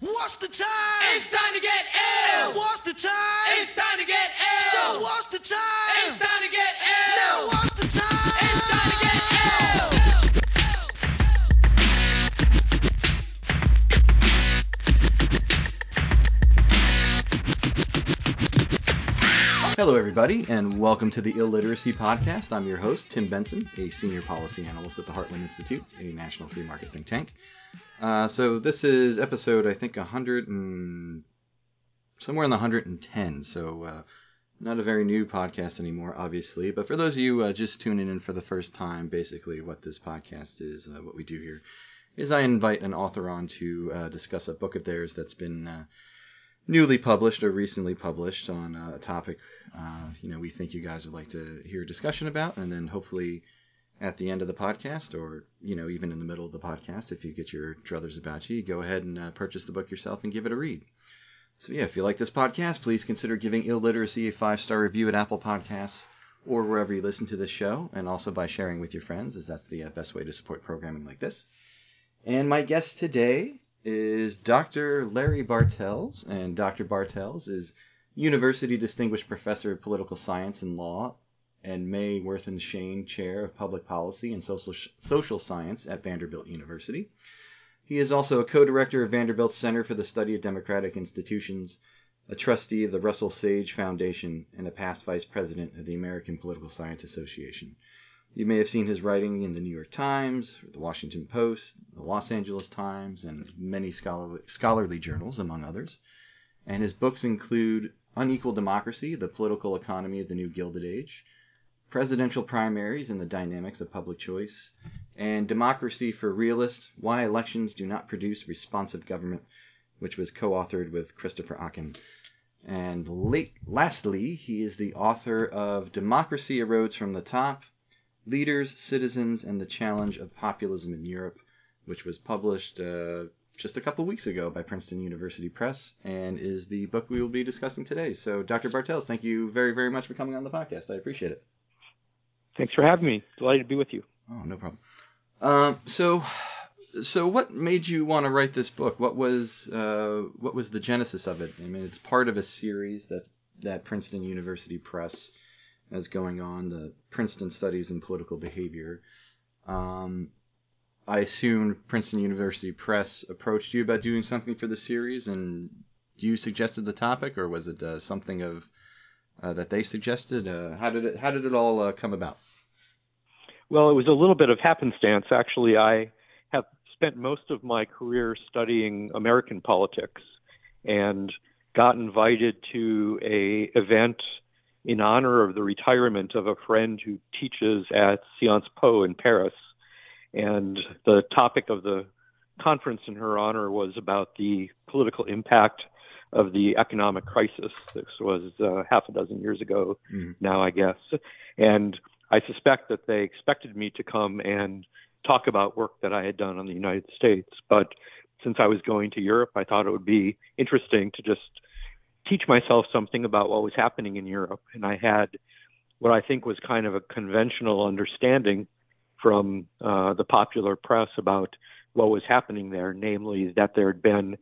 What's the time? It's time to get Hello, everybody, and welcome to the Illiteracy Podcast. I'm your host, Tim Benson, a senior policy analyst at the Heartland Institute, a national free market think tank. Uh, so this is episode, I think, 100 and somewhere in the 110. So uh, not a very new podcast anymore, obviously. But for those of you uh, just tuning in for the first time, basically what this podcast is, uh, what we do here, is I invite an author on to uh, discuss a book of theirs that's been uh, newly published or recently published on uh, a topic uh, you know we think you guys would like to hear a discussion about, and then hopefully at the end of the podcast, or you know even in the middle of the podcast, if you get your druthers about you, go ahead and uh, purchase the book yourself and give it a read. So yeah, if you like this podcast, please consider giving Illiteracy a five star review at Apple Podcasts or wherever you listen to this show, and also by sharing with your friends, as that's the uh, best way to support programming like this. And my guest today is Dr. Larry Bartels, and Dr. Bartels is University Distinguished Professor of Political Science and Law and May Werthan Shayne Chair of Public Policy and Social, Social Science at Vanderbilt University. He is also a co-director of Vanderbilt's Center for the Study of Democratic Institutions, a trustee of the Russell Sage Foundation, and a past vice president of the American Political Science Association. You may have seen his writing in the New York Times, the Washington Post, the Los Angeles Times, and many scholarly, scholarly journals, among others. And his books include Unequal Democracy, The Political Economy of the New Gilded Age, Presidential Primaries and the Dynamics of Public Choice, and Democracy for Realists, Why Elections Do Not Produce Responsive Government, which was co-authored with Christopher Achen. And late, lastly, he is the author of Democracy Erodes from the Top, Leaders, Citizens, and the Challenge of Populism in Europe, which was published uh, just a couple weeks ago by Princeton University Press and is the book we will be discussing today. So, Dr. Bartels, thank you very, very much for coming on the podcast. I appreciate it. Thanks for having me. Delighted to be with you. Oh, no problem. Um, so, so what made you want to write this book? What was uh, what was the genesis of it? I mean, it's part of a series that that Princeton University Press has going on, the Princeton Studies in Political Behavior. Um, I assume Princeton University Press approached you about doing something for the series, and you suggested the topic, or was it uh, something of uh, that they suggested? Uh, how did it How did it all uh, come about? Well, it was a little bit of happenstance. Actually, I have spent most of my career studying American politics, and got invited to a event in honor of the retirement of a friend who teaches at Sciences Po in Paris and the topic of the conference in her honor was about the political impact of the economic crisis. This was uh, half a dozen years ago Mhm. now, I guess. And I suspect that they expected me to come and talk about work that I had done on the United States. But since I was going to Europe, I thought it would be interesting to just teach myself something about what was happening in Europe. And I had what I think was kind of a conventional understanding from uh, the popular press about what was happening there, namely that there had been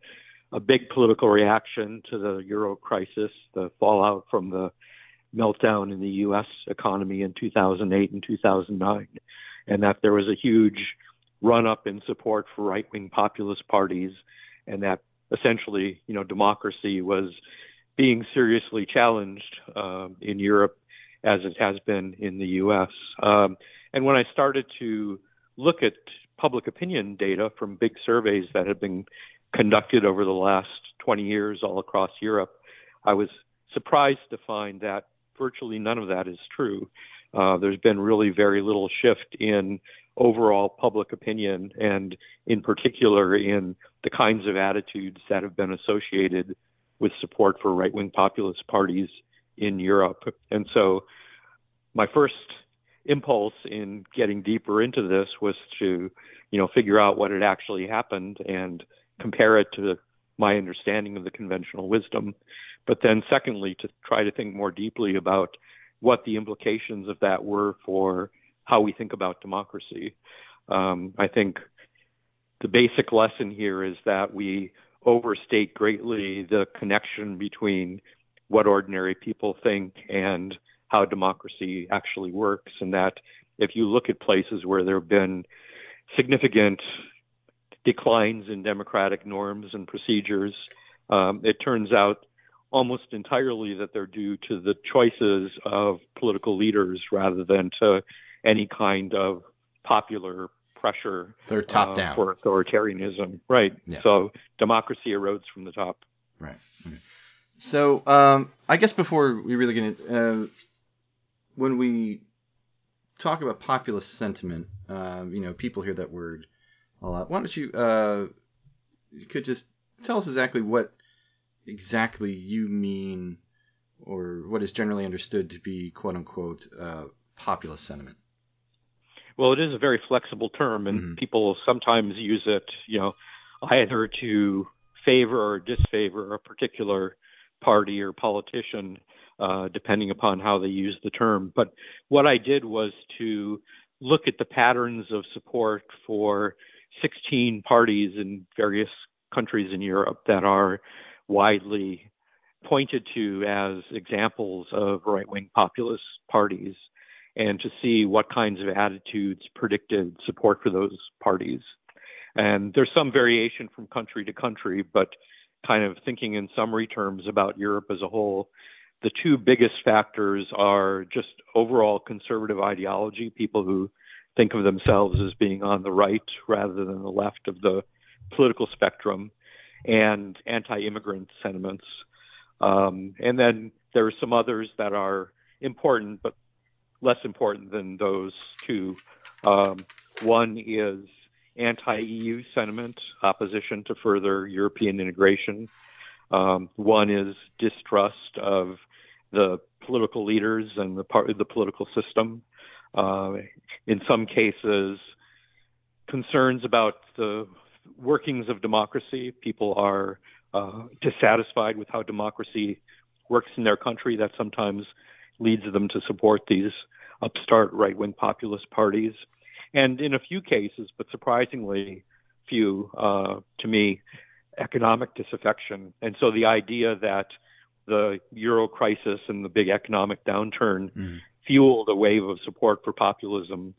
a big political reaction to the euro crisis, the fallout from the meltdown in the U.S. economy in 2008 and 2009, and that there was a huge run up in support for right wing populist parties, and that essentially, you know, democracy was being seriously challenged uh, in Europe as it has been in the U.S. Um, and when I started to look at public opinion data from big surveys that had been conducted over the last 20 years all across Europe, I was surprised to find that virtually none of that is true. Uh, there's been really very little shift in overall public opinion, and in particular in the kinds of attitudes that have been associated with support for right wing populist parties in Europe. And so, my first impulse in getting deeper into this was to, you know, figure out what had actually happened and compare it to my understanding of the conventional wisdom. But then, secondly, to try to think more deeply about what the implications of that were for how we think about democracy. Um, I think the basic lesson here is that we overstate greatly the connection between what ordinary people think and how democracy actually works, and that if you look at places where there have been significant declines in democratic norms and procedures, um, it turns out almost entirely that they're due to the choices of political leaders rather than to any kind of popular pressure They're top uh, down. for authoritarianism. Right. Yeah. So democracy erodes from the top. Right. Okay. So, um, I guess before we really get into, uh, when we talk about populist sentiment, um, you know, people hear that word a lot. Why don't you, uh, you could just tell us exactly what exactly you mean, or what is generally understood to be "quote unquote" uh, populist sentiment. Well, it is a very flexible term, and Mhm. people sometimes use it, you know, either to favor or disfavor a particular party or politician, uh, depending upon how they use the term. But what I did was to look at the patterns of support for 16 parties in various countries in Europe that are widely pointed to as examples of right wing populist parties and to see what kinds of attitudes predicted support for those parties. And there's some variation from country to country, but kind of thinking in summary terms about Europe as a whole, the two biggest factors are just overall conservative ideology, people who think of themselves as being on the right rather than the left of the political spectrum, and anti immigrant sentiments. Um, and then there are some others that are important, but less important than those two. Um, one is anti EU sentiment, opposition to further European integration. Um, one is distrust of the political leaders and the part the political system. Uh, in some cases, concerns about the workings of democracy. People are uh, dissatisfied with how democracy works in their country. That sometimes leads them to support these upstart right wing populist parties. And in a few cases, but surprisingly few uh, to me, economic disaffection. And so the idea that the euro crisis and the big economic downturn Mhm. fueled a wave of support for populism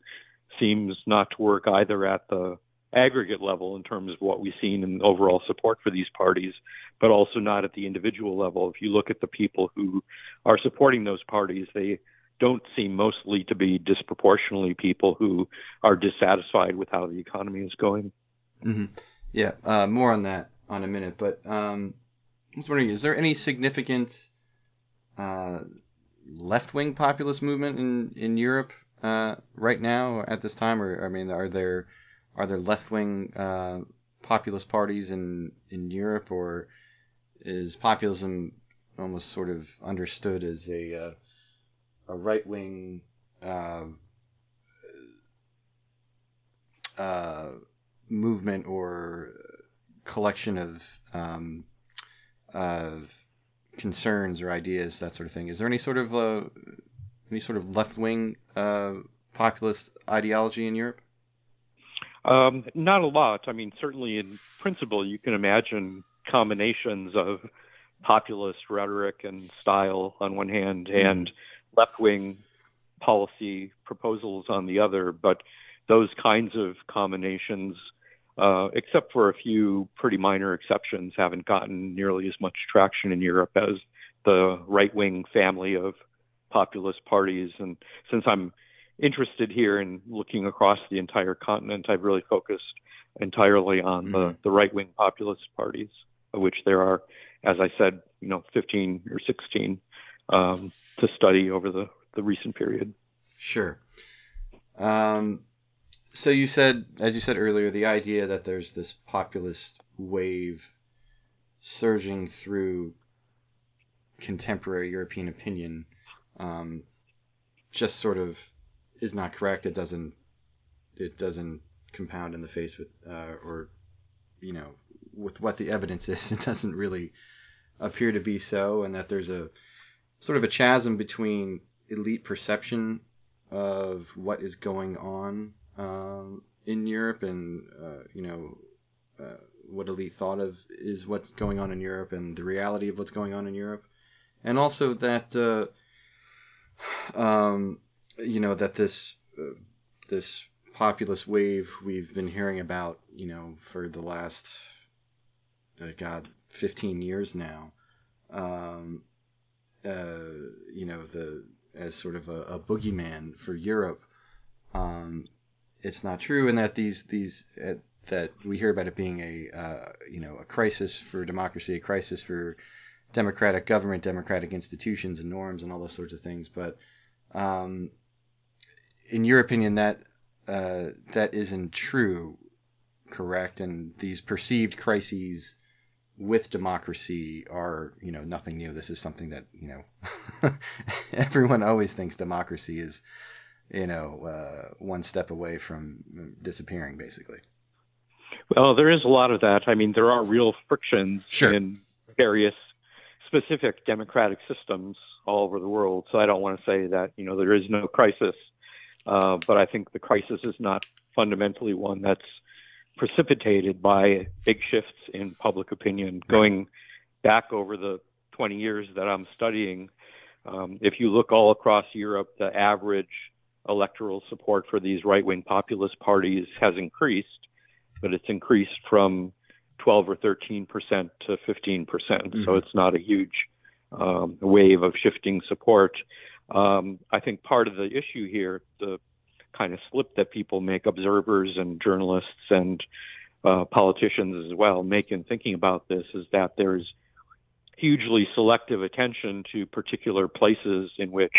seems not to work either at the aggregate level in terms of what we've seen in overall support for these parties, but also not at the individual level. If you look at the people who are supporting those parties, they don't seem mostly to be disproportionately people who are dissatisfied with how the economy is going. hmm Yeah, uh, more on that on a minute. But um, I was wondering, is there any significant uh, left-wing populist movement in in Europe uh, right now at this time? Or I mean, are there are there left-wing uh, populist parties in in Europe, or is populism almost sort of understood as a uh, a right-wing uh, uh, movement or collection of um, of concerns or ideas, that sort of thing. Is there any sort of uh, any sort of left wing uh, populist ideology in Europe? Um, not a lot. I mean, certainly in principle, you can imagine combinations of populist rhetoric and style on one hand and left wing policy proposals on the other. But those kinds of combinations, uh, except for a few pretty minor exceptions, haven't gotten nearly as much traction in Europe as the right wing family of populist parties. And since I'm interested here in looking across the entire continent, I've really focused entirely on the, Mhm. the right wing populist parties, of which there are, as I said, you know, 15 or 16 um, to study over the, the recent period. Sure. Um, so you said, as you said earlier, the idea that there's this populist wave surging through contemporary European opinion um, just sort of is not correct. It doesn't it doesn't compound in the face with uh, or you know with what the evidence is. It doesn't really appear to be so, and that there's a sort of a chasm between elite perception of what is going on um, in Europe and uh, you know uh, what elite thought of is what's going on in Europe and the reality of what's going on in Europe, and also that uh, um, you know that this uh, this populist wave we've been hearing about, you know, for the last uh, God 15 years now, um, uh, you know, the as sort of a, a boogeyman for Europe. Um, it's not true, and that these these uh, that we hear about it being a uh, you know a crisis for democracy, a crisis for democratic government, democratic institutions and norms, and all those sorts of things. But um, in your opinion, that uh, that isn't true, correct? And these perceived crises with democracy are, you know, nothing new. This is something that, you know, everyone always thinks democracy is, you know, uh, one step away from disappearing, basically. Well, there is a lot of that. I mean, there are real frictions Sure. in various specific democratic systems all over the world. So I don't want to say that, you know, there is no crisis. Uh, but I think the crisis is not fundamentally one that's precipitated by big shifts in public opinion. Going back over the 20 years that I'm studying, um, if you look all across Europe, the average electoral support for these right wing populist parties has increased, but it's increased from 12 or 13 percent to 15 percent. So Mhm. it's not a huge um, wave of shifting support. Um, I think part of the issue here, the kind of slip that people make, observers and journalists and uh, politicians as well, make in thinking about this, is that there's hugely selective attention to particular places in which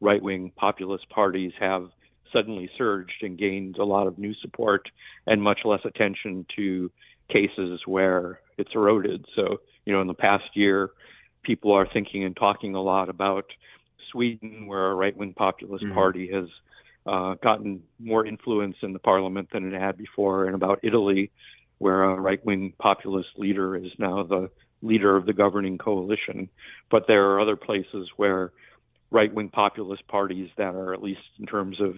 right wing populist parties have suddenly surged and gained a lot of new support and much less attention to cases where it's eroded. So, you know, in the past year, people are thinking and talking a lot about Sweden, where a right wing populist Mhm. party has uh, gotten more influence in the parliament than it had before, and about Italy, where a right wing populist leader is now the leader of the governing coalition. But there are other places where right wing populist parties that are, at least in terms of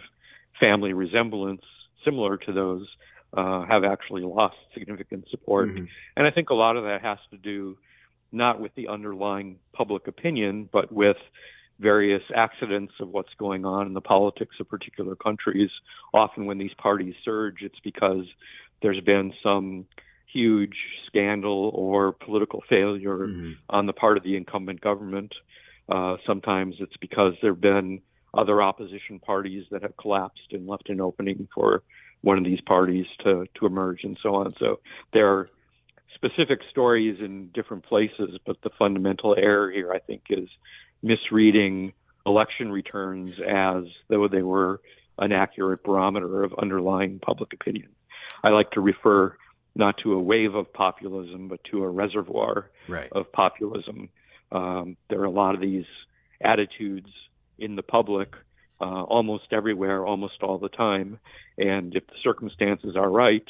family resemblance, similar to those, uh, have actually lost significant support. Mhm. And I think a lot of that has to do not with the underlying public opinion, but with various accidents of what's going on in the politics of particular countries. Often, when these parties surge, it's because there's been some huge scandal or political failure Mhm. on the part of the incumbent government. Uh, sometimes it's because there have been other opposition parties that have collapsed and left an opening for one of these parties to, to emerge and so on. So there are specific stories in different places, but the fundamental error here, I think, is misreading election returns as though they were an accurate barometer of underlying public opinion. I like to refer not to a wave of populism, but to a reservoir Right. of populism. Um, there are a lot of these attitudes in the public uh, almost everywhere, almost all the time. And if the circumstances are right,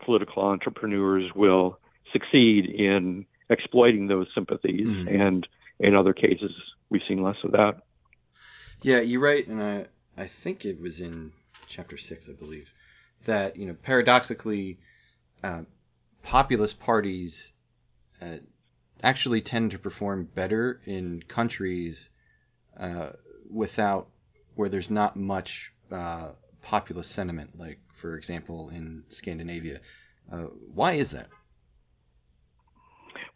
political entrepreneurs will succeed in exploiting those sympathies. Mhm. And in other cases, we've seen less of that. Yeah, you're right, and I I think it was in chapter six, I believe, that you know paradoxically, uh, populist parties uh, actually tend to perform better in countries uh, without where there's not much uh, populist sentiment, like for example in Scandinavia. Uh, why is that?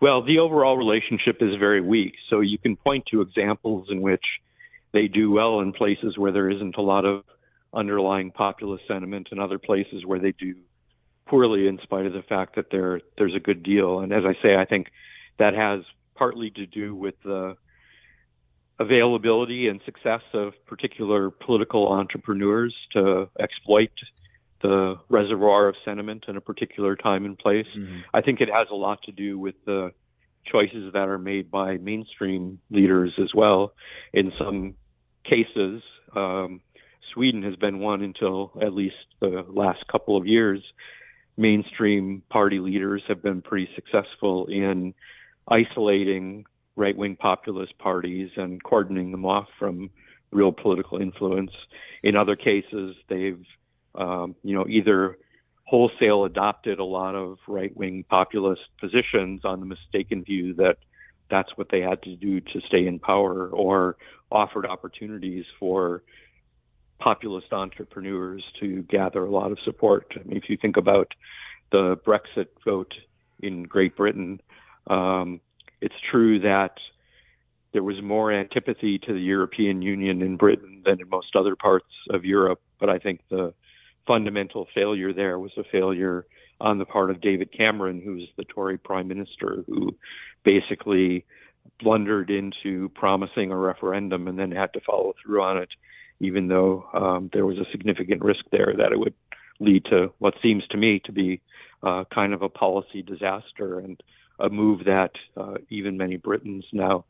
Well, the overall relationship is very weak. So you can point to examples in which they do well in places where there isn't a lot of underlying populist sentiment, and other places where they do poorly in spite of the fact that there there's a good deal. And as I say, I think that has partly to do with the availability and success of particular political entrepreneurs to exploit the reservoir of sentiment in a particular time and place. I think it has a lot to do with the choices that are made by mainstream leaders as well. In some cases, um, Sweden has been one until at least the last couple of years. Mainstream party leaders have been pretty successful in isolating right wing populist parties and cordoning them off from real political influence. In other cases, they've um, you know, either wholesale adopted a lot of right wing populist positions on the mistaken view that that's what they had to do to stay in power or offered opportunities for populist entrepreneurs to gather a lot of support. I mean, if you think about the Brexit vote in Great Britain, um, it's true that there was more antipathy to the European Union in Britain than in most other parts of Europe. But I think the fundamental failure there was a failure on the part of David Cameron, who's the Tory prime minister, who basically blundered into promising a referendum and then had to follow through on it, even though um, there was a significant risk there that it would lead to what seems to me to be uh, kind of a policy disaster and a move that uh, even many Britons now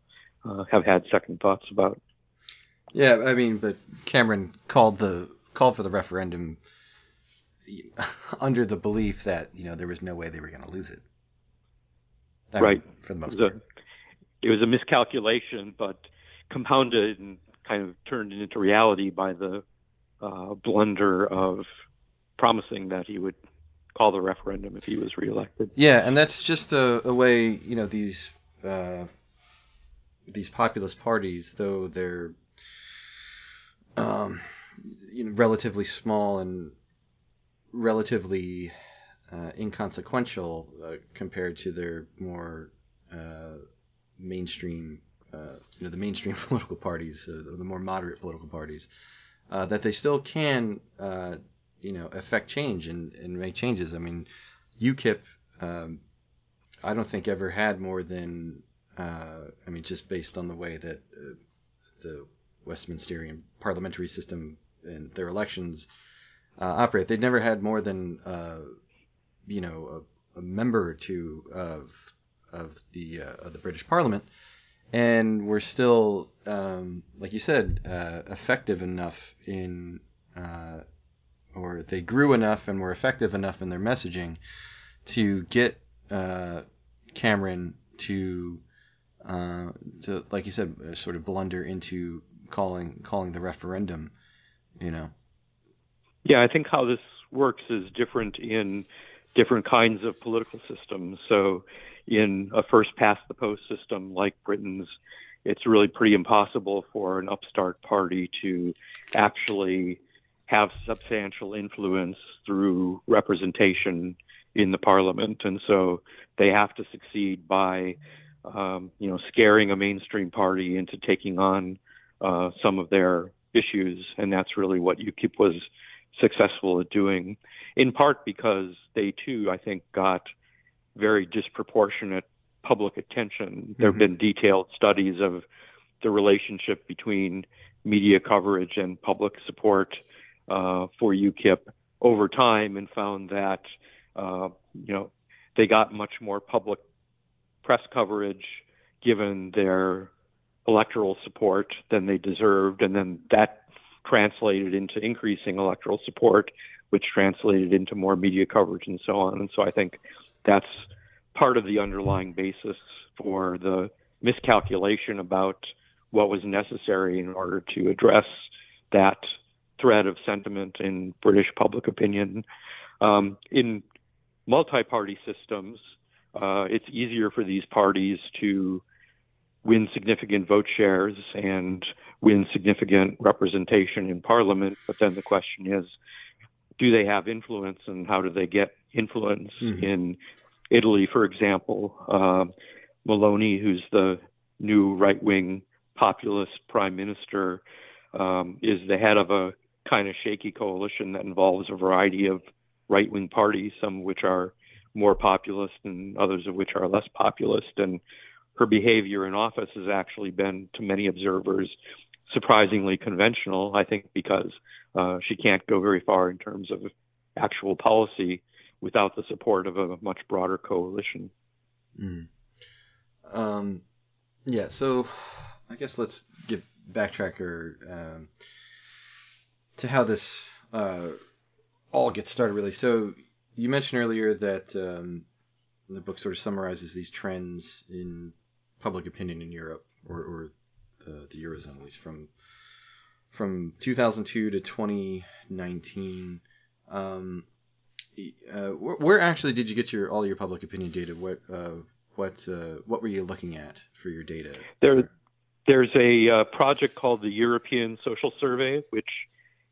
uh, have had second thoughts about. Yeah, I mean, but Cameron called the called for the referendum under the belief that you know there was no way they were going to lose it. I mean, right. for the most It part. a, it was a miscalculation, but compounded and kind of turned into reality by the uh, blunder of promising that he would call the referendum if he was reelected. Yeah, and that's just a, a way you know these uh, these populist parties, though they're um, you know relatively small and relatively uh, inconsequential uh, compared to their more uh, mainstream, uh, you know, the mainstream political parties, uh, the, the more moderate political parties, uh, that they still can, you know, affect change and, and make changes. I mean, UKIP, um, I don't think ever had more than, I mean, just based on the way that the Westminsterian parliamentary system and their elections uh, operate, they'd never had more than, uh, you know, a, a member or two of of the uh, of the British Parliament, and we're still, um, like you said, uh, effective enough in, uh, or they grew enough and were effective enough in their messaging to get Cameron to, uh, to like you said, sort of blunder into calling calling the referendum, you know. Yeah, I think how this works is different in different kinds of political systems. So, in a first past the post system like Britain's, it's really pretty impossible for an upstart party to actually have substantial influence through representation in the parliament. And so they have to succeed by, um, you know, scaring a mainstream party into taking on uh, some of their issues. And that's really what UKIP was successful at doing, in part because they too, I think, got very disproportionate public attention. There have Mhm. been detailed studies of the relationship between media coverage and public support uh, for UKIP over time, and found that uh, you know they got much more public press coverage given their electoral support than they deserved, and then that translated into increasing electoral support, which translated into more media coverage and so on. And so I think that's part of the underlying basis for the miscalculation about what was necessary in order to address that thread of sentiment in British public opinion. Um, in multi party systems, uh, it's easier for these parties to win significant vote shares and win significant representation in parliament. But then the question is, do they have influence and how do they get influence? Mhm. In Italy, for example, uh, Meloni, who's the new right wing populist prime minister, um, is the head of a kind of shaky coalition that involves a variety of right wing parties, some of which are more populist and others of which are less populist. And her behavior in office has actually been, to many observers, surprisingly conventional, I think, because uh, she can't go very far in terms of actual policy without the support of a much broader coalition. Mm. Um, yeah, so I guess let's get backtrack or um, to how this uh, all gets started, really. So you mentioned earlier that um, the book sort of summarizes these trends in public opinion in Europe, or, or the, the eurozone, at least from from 2002 to 2019. Um, uh, where, where actually did you get your all your public opinion data? What uh, what uh, what were you looking at for your data? There, there's a uh, project called the European Social Survey, which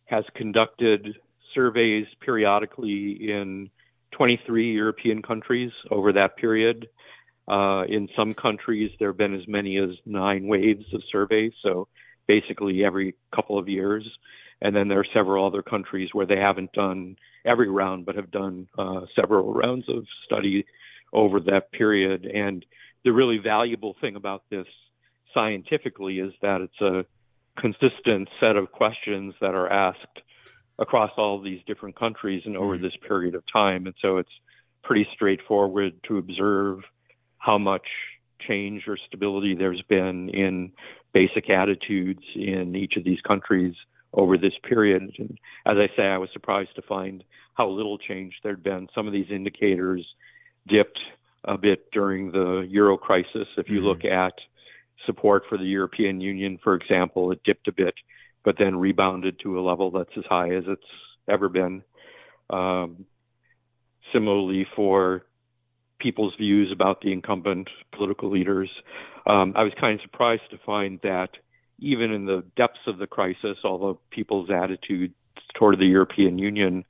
has conducted surveys periodically in 23 European countries over that period. Uh, in some countries, there have been as many as nine waves of surveys, so basically every couple of years. And then there are several other countries where they haven't done every round, but have done uh, several rounds of study over that period. And the really valuable thing about this scientifically is that it's a consistent set of questions that are asked across all these different countries and over this period of time. And so it's pretty straightforward to observe how much change or stability there's been in basic attitudes in each of these countries over this period. And as I say, I was surprised to find how little change there'd been. Some of these indicators dipped a bit during the euro crisis. If you Mhm. look at support for the European Union, for example, it dipped a bit, but then rebounded to a level that's as high as it's ever been. Um, similarly, for people's views about the incumbent political leaders, um, I was kind of surprised to find that even in the depths of the crisis, although people's attitude toward the European Union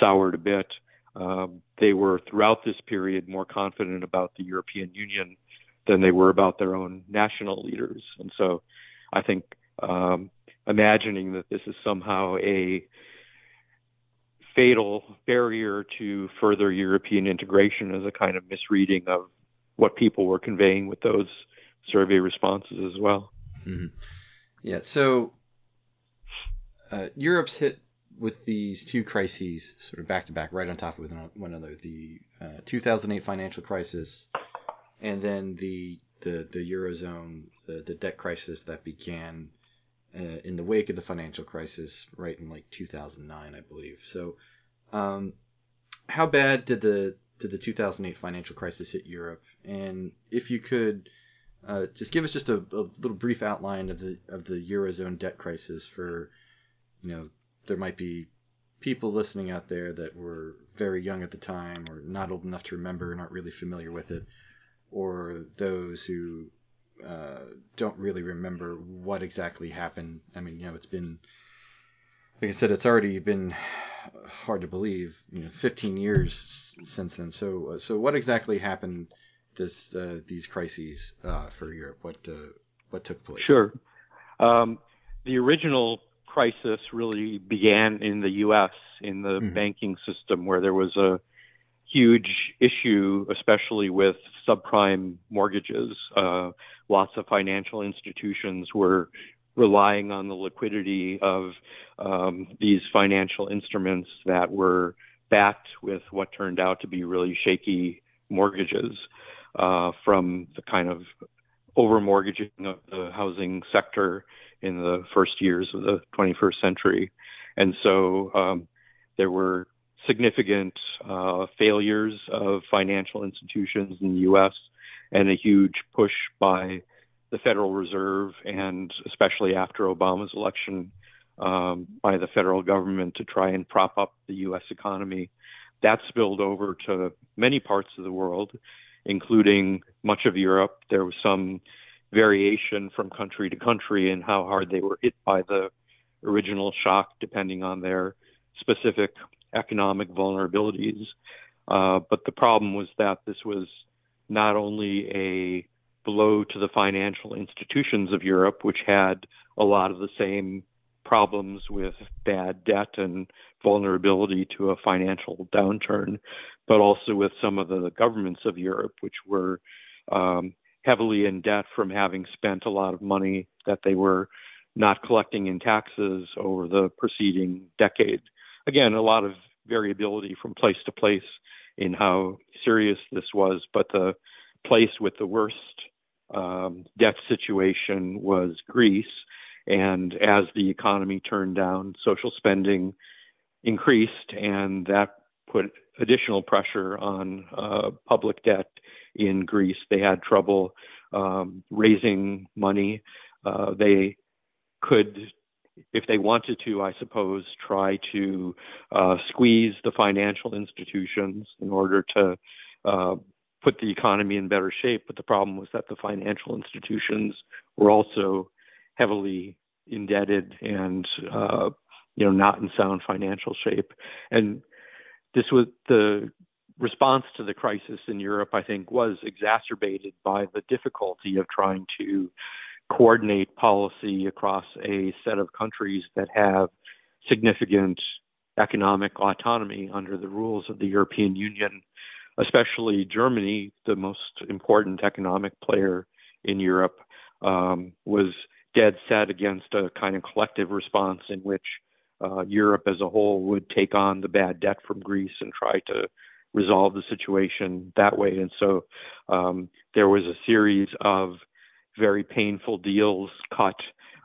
soured a bit, um, they were throughout this period more confident about the European Union than they were about their own national leaders. And so I think um, imagining that this is somehow a fatal barrier to further European integration is a kind of misreading of what people were conveying with those survey responses as well. Mhm. Yeah. So uh, Europe's hit with these two crises sort of back to back, right on top of one another. The uh, 2008 financial crisis, and then the the, the eurozone, the, the debt crisis that began uh, in the wake of the financial crisis, right in like 2009, I believe. So, um, how bad did the did the 2008 financial crisis hit Europe? And if you could uh, just give us just a, a, little brief outline of the of the eurozone debt crisis for, you know, there might be people listening out there that were very young at the time or not old enough to remember, not really familiar with it, or those who uh, don't really remember what exactly happened. I mean, you know, it's been, like I said, it's already been hard to believe, you know, 15 years since then. So, uh, so what exactly happened? This uh, these crises uh, for Europe. What uh, what took place? Sure. Um, the original crisis really began in the U.S. in the mm-hmm. banking system, where there was a huge issue, especially with subprime mortgages. Uh, lots of financial institutions were relying on the liquidity of um, these financial instruments that were backed with what turned out to be really shaky mortgages uh, from the kind of over mortgaging of the housing sector in the first years of the 21st century. And so um, there were significant uh, failures of financial institutions in the U.S. and a huge push by the Federal Reserve and especially after Obama's election um, by the federal government to try and prop up the U.S. economy. That spilled over to many parts of the world, including much of Europe. There was some variation from country to country in how hard they were hit by the original shock, depending on their specific economic vulnerabilities. Uh, but the problem was that this was not only a blow to the financial institutions of Europe, which had a lot of the same problems with bad debt and vulnerability to a financial downturn, but also with some of the governments of Europe, which were um, heavily in debt from having spent a lot of money that they were not collecting in taxes over the preceding decade. Again, a lot of variability from place to place in how serious this was, but the place with the worst um, debt situation was Greece. And as the economy turned down, social spending increased, and that put additional pressure on uh, public debt in Greece. They had trouble um, raising money. Uh, they could if they wanted to, I suppose, try to uh, squeeze the financial institutions in order to uh, put the economy in better shape. But the problem was that the financial institutions were also heavily indebted and uh, you know not in sound financial shape. And this was the response to the crisis in Europe. I think was exacerbated by the difficulty of trying to coordinate policy across a set of countries that have significant economic autonomy under the rules of the European Union, especially Germany, the most important economic player in Europe, um, was dead set against a kind of collective response in which uh, Europe as a whole would take on the bad debt from Greece and try to resolve the situation that way. And so um, there was a series of very painful deals cut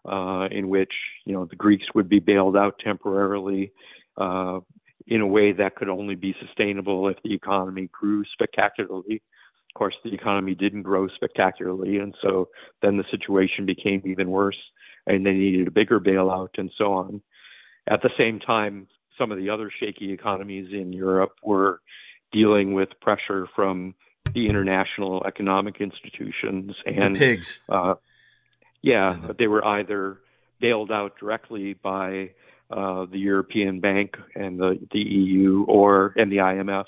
uh, in which you know the Greeks would be bailed out temporarily uh, in a way that could only be sustainable if the economy grew spectacularly. Of course, the economy didn't grow spectacularly, and so then the situation became even worse, and they needed a bigger bailout and so on. At the same time, some of the other shaky economies in Europe were dealing with pressure from the international economic institutions and the pigs. Uh, yeah, but they were either bailed out directly by uh, the European Bank and the, the EU or and the IMF,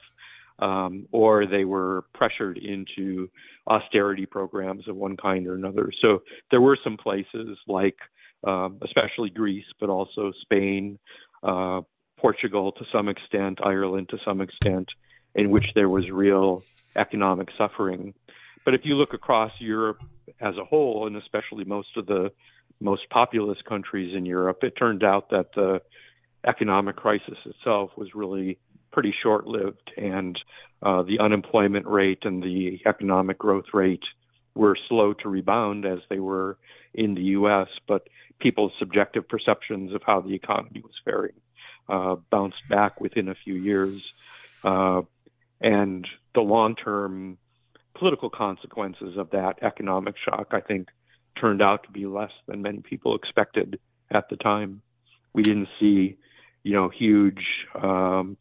um, or they were pressured into austerity programs of one kind or another. So there were some places like, um, especially Greece, but also Spain, uh, Portugal to some extent, Ireland to some extent, in which there was real economic suffering. But if you look across Europe as a whole, and especially most of the most populous countries in Europe, it turned out that the economic crisis itself was really pretty short lived, and uh, the unemployment rate and the economic growth rate were slow to rebound as they were in the U.S., but people's subjective perceptions of how the economy was faring uh, bounced back within a few years. Uh, and the long term political consequences of that economic shock, I think, turned out to be less than many people expected at the time. We didn't see, you know, huge um,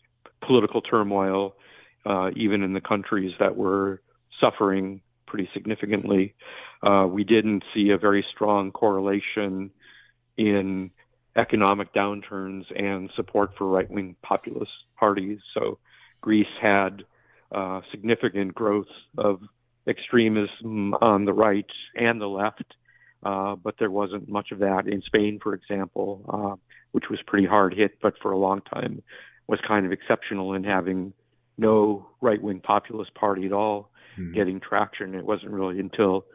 political turmoil, uh, even in the countries that were suffering pretty significantly. Uh, we didn't see a very strong correlation in economic downturns and support for right wing populist parties. So Greece had uh, significant growth of extremism on the right and the left, uh, but there wasn't much of that in Spain, for example, uh, which was pretty hard hit, but for a long time was kind of exceptional in having no right-wing populist party at all Hmm. getting traction. It wasn't really until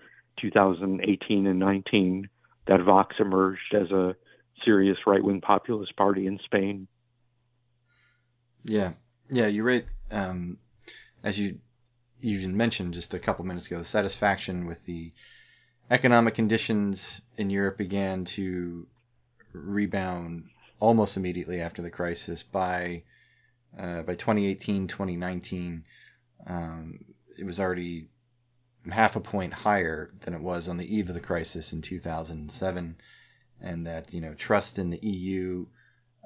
2018 and 19 that Vox emerged as a serious right-wing populist party in Spain. Yeah, yeah, you're right. Um, as you you mentioned just a couple minutes ago, the satisfaction with the economic conditions in Europe began to rebound almost immediately after the crisis. By uh, by 2018, 2019, um, it was already half a point higher than it was on the eve of the crisis in 2007, and that you know trust in the EU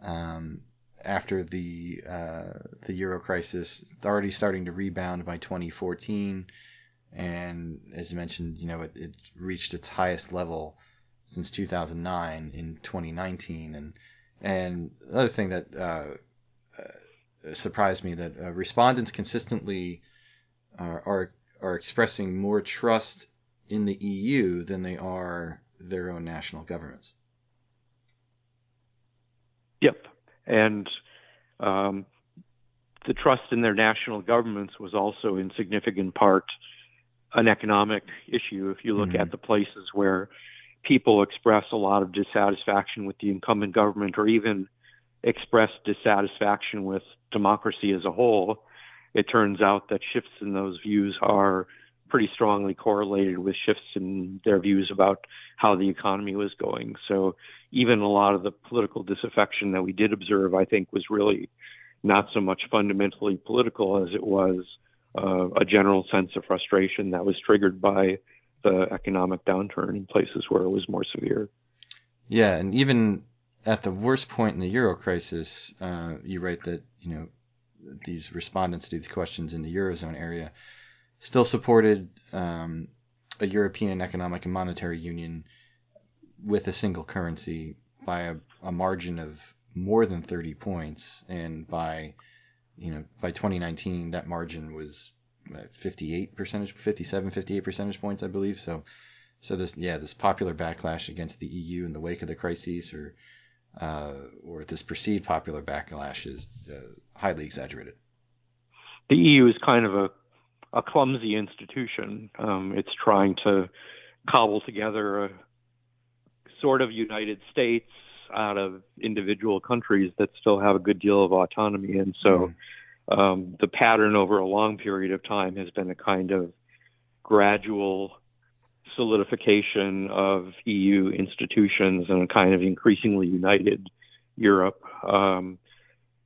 um, after the uh, the euro crisis. It's already starting to rebound by 2014, and as mentioned, you know it, it reached its highest level since 2009 in 2019. And and another thing that uh, uh, surprised me that uh, respondents consistently are, are are expressing more trust in the EU than they are their own national governments. Yep. And um, the trust in their national governments was also in significant part an economic issue. If you look Mhm. at the places where people express a lot of dissatisfaction with the incumbent government or even express dissatisfaction with democracy as a whole, it turns out that shifts in those views are pretty strongly correlated with shifts in their views about how the economy was going. So even a lot of the political disaffection that we did observe, I think, was really not so much fundamentally political as it was uh, a general sense of frustration that was triggered by the economic downturn in places where it was more severe. Yeah, and even at the worst point in the euro crisis, uh, you write that you know these respondents to these questions in the eurozone area still supported um, a European economic and monetary union with a single currency by a, a margin of more than 30 points, and by you know by 2019 that margin was uh, 58 percentage, 57, 58 percentage points, I believe. So, so this yeah this popular backlash against the EU in the wake of the crisis, or uh, or this perceived popular backlash is uh, highly exaggerated. The EU is kind of a a clumsy institution. Um, it's trying to cobble together a sort of United States out of individual countries that still have a good deal of autonomy. And so Mm. um, the pattern over a long period of time has been a kind of gradual solidification of EU institutions and a kind of increasingly united Europe. Um,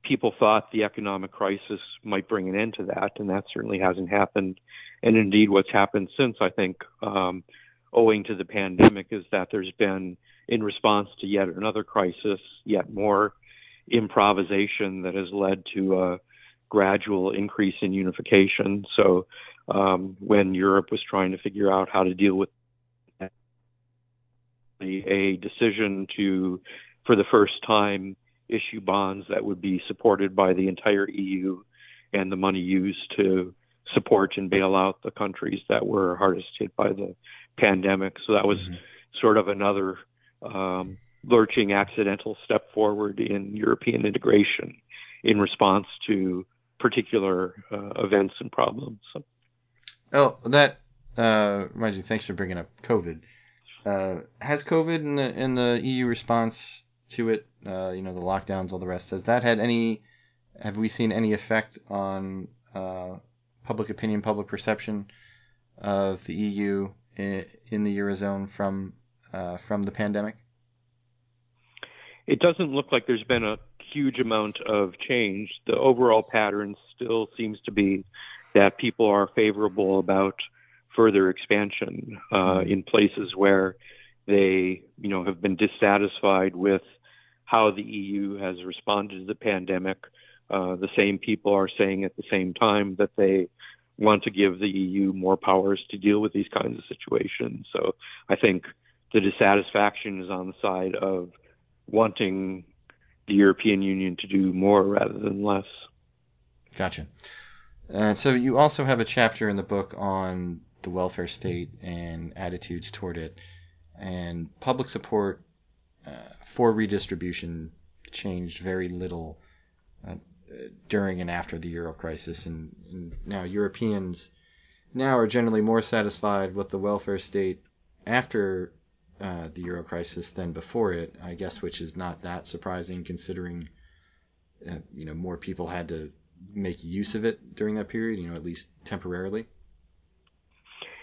people thought the economic crisis might bring an end to that, and that certainly hasn't happened. And indeed, what's happened since, I think, um, owing to the pandemic, is that there's been, in response to yet another crisis, yet more improvisation that has led to a gradual increase in unification. So, um, when Europe was trying to figure out how to deal with a decision to, for the first time, issue bonds that would be supported by the entire EU and the money used to support and bail out the countries that were hardest hit by the pandemic. So that was Mhm. sort of another um, lurching accidental step forward in European integration in response to particular uh, events and problems. So, Oh, that uh, reminds me. Thanks for bringing up COVID. Uh, has COVID and the in the EU response to it, uh, you know, the lockdowns, all the rest, has that had any? Have we seen any effect on uh, public opinion, public perception of the EU in, in the eurozone from uh, from the pandemic? it doesn't look like there's been a huge amount of change. The overall pattern still seems to be that people are favorable about further expansion uh, in places where they, you know, have been dissatisfied with how the EU has responded to the pandemic. Uh, the same people are saying at the same time that they want to give the EU more powers to deal with these kinds of situations. So I think the dissatisfaction is on the side of wanting the European Union to do more rather than less. Gotcha. Uh, so you also have a chapter in the book on the welfare state and attitudes toward it, and public support for redistribution changed very little uh, during and after the euro crisis, and, and now Europeans now are generally more satisfied with the welfare state after uh, the euro crisis than before it, I guess, which is not that surprising considering uh, you know more people had to make use of it during that period, you know, at least temporarily.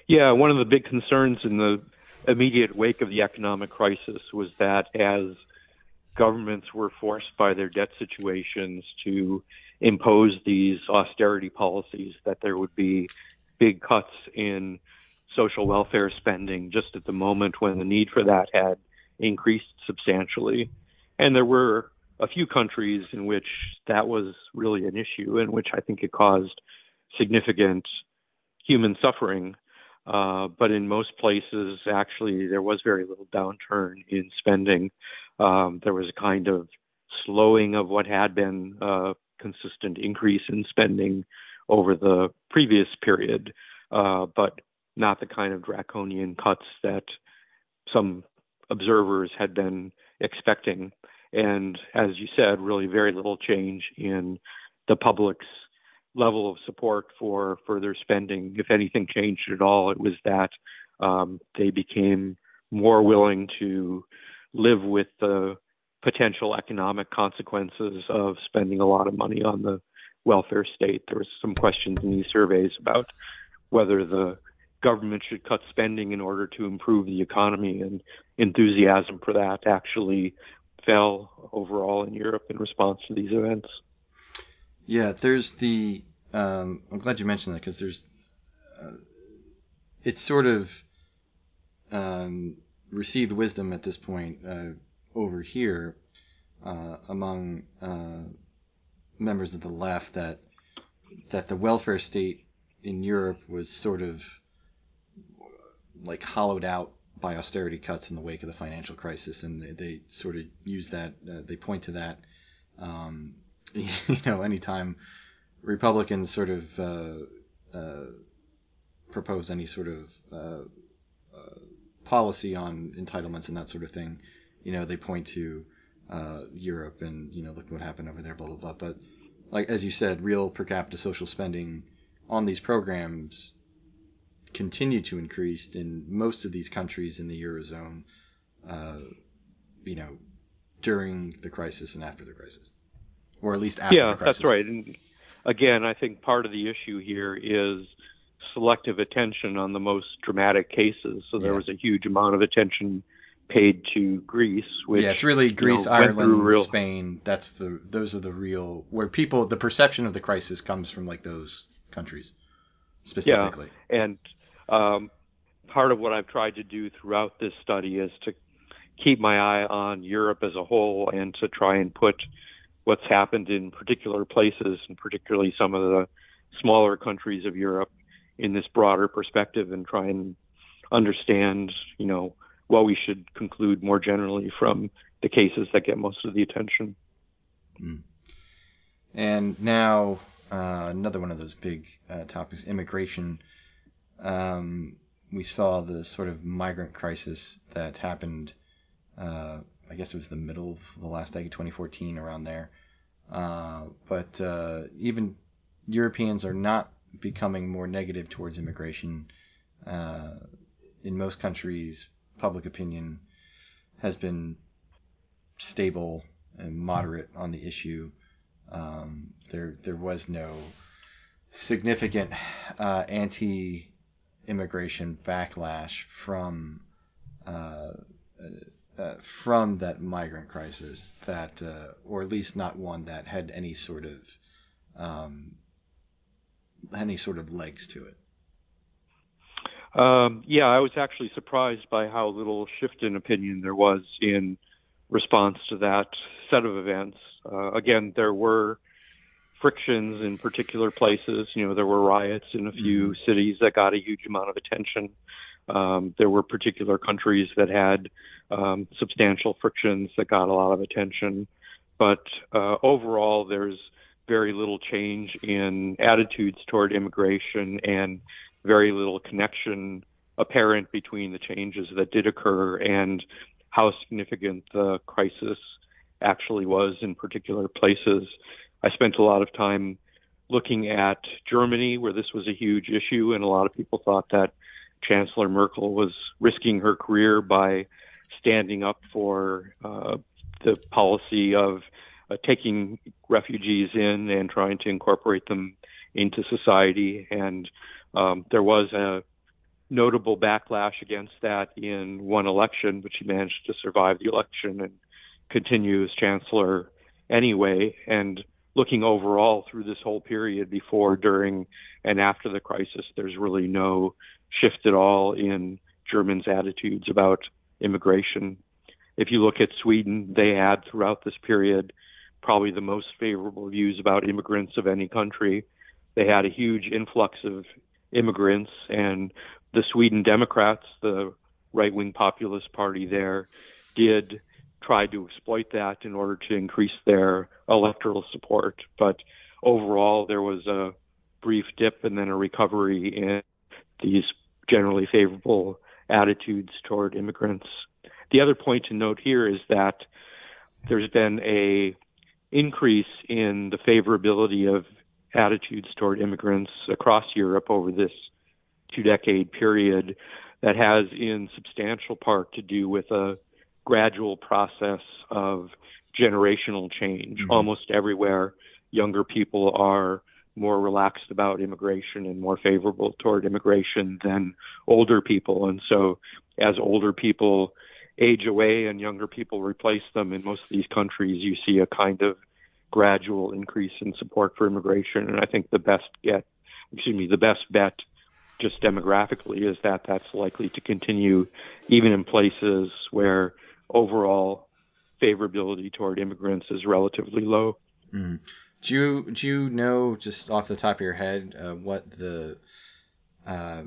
Yeah, one of the big concerns in the immediate wake of the economic crisis was that as governments were forced by their debt situations to impose these austerity policies, that there would be big cuts in social welfare spending just at the moment when the need for that had increased substantially. And there were a few countries in which that was really an issue, in which I think it caused significant human suffering. Uh, but in most places, actually, there was very little downturn in spending. Um, there was a kind of slowing of what had been a consistent increase in spending over the previous period, uh, but not the kind of draconian cuts that some observers had been expecting. And as you said, really very little change in the public's level of support for further spending. If anything changed at all, it was that um, they became more willing to live with the potential economic consequences of spending a lot of money on the welfare state. There was some questions in these surveys about whether the government should cut spending in order to improve the economy, and enthusiasm for that actually fell overall in Europe in response to these events. Yeah, there's the. Um, I'm glad you mentioned that because there's. Uh, it's sort of um, received wisdom at this point uh, over here uh, among uh, members of the left that that the welfare state in Europe was sort of like hollowed out by austerity cuts in the wake of the financial crisis, and they, they sort of use that. Uh, they point to that. Um, you know, anytime Republicans sort of uh, uh, propose any sort of uh, uh, policy on entitlements and that sort of thing, you know, they point to uh, Europe and you know, look what happened over there, blah blah blah. But like as you said, real per capita social spending on these programs continue to increase in most of these countries in the eurozone. Uh, you know, during the crisis and after the crisis, or at least after yeah, the crisis. that's right. And again, I think part of the issue here is selective attention on the most dramatic cases. So there Yeah. was a huge amount of attention paid to Greece, which yeah, it's really Greece, went through Ireland, real- Spain. That's the those are the real where people the perception of the crisis comes from like those countries specifically. Yeah, And um, part of what I've tried to do throughout this study is to keep my eye on Europe as a whole and to try and put what's happened in particular places, and particularly some of the smaller countries of Europe, in this broader perspective and try and understand, you know, what we should conclude more generally from the cases that get most of the attention. And now uh, another one of those big uh, topics, immigration. Um, we saw the sort of migrant crisis that happened. Uh, I guess it was the middle of the last decade, 2014, around there. Uh, but uh, even Europeans are not becoming more negative towards immigration. Uh, in most countries, public opinion has been stable and moderate on the issue. Um, there there was no significant uh, anti-immigration backlash from uh, from that migrant crisis that uh, or at least not one that had any sort of um, any sort of legs to it. Um, yeah, I was actually surprised by how little shift in opinion there was in response to that set of events. Uh, again, there were frictions in particular places. You know, there were riots in a few cities that got a huge amount of attention. Um, there were particular countries that had um, substantial frictions that got a lot of attention. But uh, overall, there's very little change in attitudes toward immigration and very little connection apparent between the changes that did occur and how significant the crisis actually was in particular places. I spent a lot of time looking at Germany, where this was a huge issue, and a lot of people thought that Chancellor Merkel was risking her career by standing up for uh, the policy of uh, taking refugees in and trying to incorporate them into society. And um, there was a notable backlash against that in one election, but she managed to survive the election and continue as chancellor anyway. And looking overall through this whole period before, during, and after the crisis, there's really no shift at all in Germans' attitudes about immigration. If you look at Sweden, they had throughout this period probably the most favorable views about immigrants of any country. They had a huge influx of immigrants, and the Sweden Democrats, the right wing populist party there, did try to exploit that in order to increase their electoral support. But overall, there was a brief dip and then a recovery in these generally favorable attitudes toward immigrants. The other point to note here is that there's been a increase in the favorability of attitudes toward immigrants across Europe over this two decade period that has in substantial part to do with a gradual process of generational change. Mhm. Almost everywhere, younger people are more relaxed about immigration and more favorable toward immigration than older people. And so, as older people age away and younger people replace them in most of these countries, you see a kind of gradual increase in support for immigration. And I think the best get, excuse me, the best bet just demographically is that that's likely to continue even in places where overall favorability toward immigrants is relatively low. Mm. Do you do you know just off the top of your head uh, what the uh,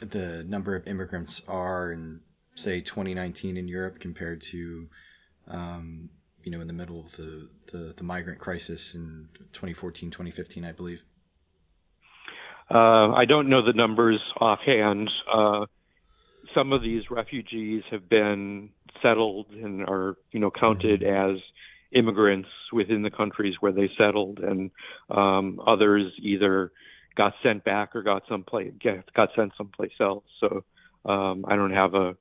the number of immigrants are in say 2019 in Europe compared to um, you know in the middle of the, the, the migrant crisis in 2014 2015 I believe. Uh, I don't know the numbers offhand. Uh, some of these refugees have been settled and are, you know, counted Mm-hmm. as immigrants within the countries where they settled, and um, others either got sent back or got someplace got sent someplace else. So um, I don't have a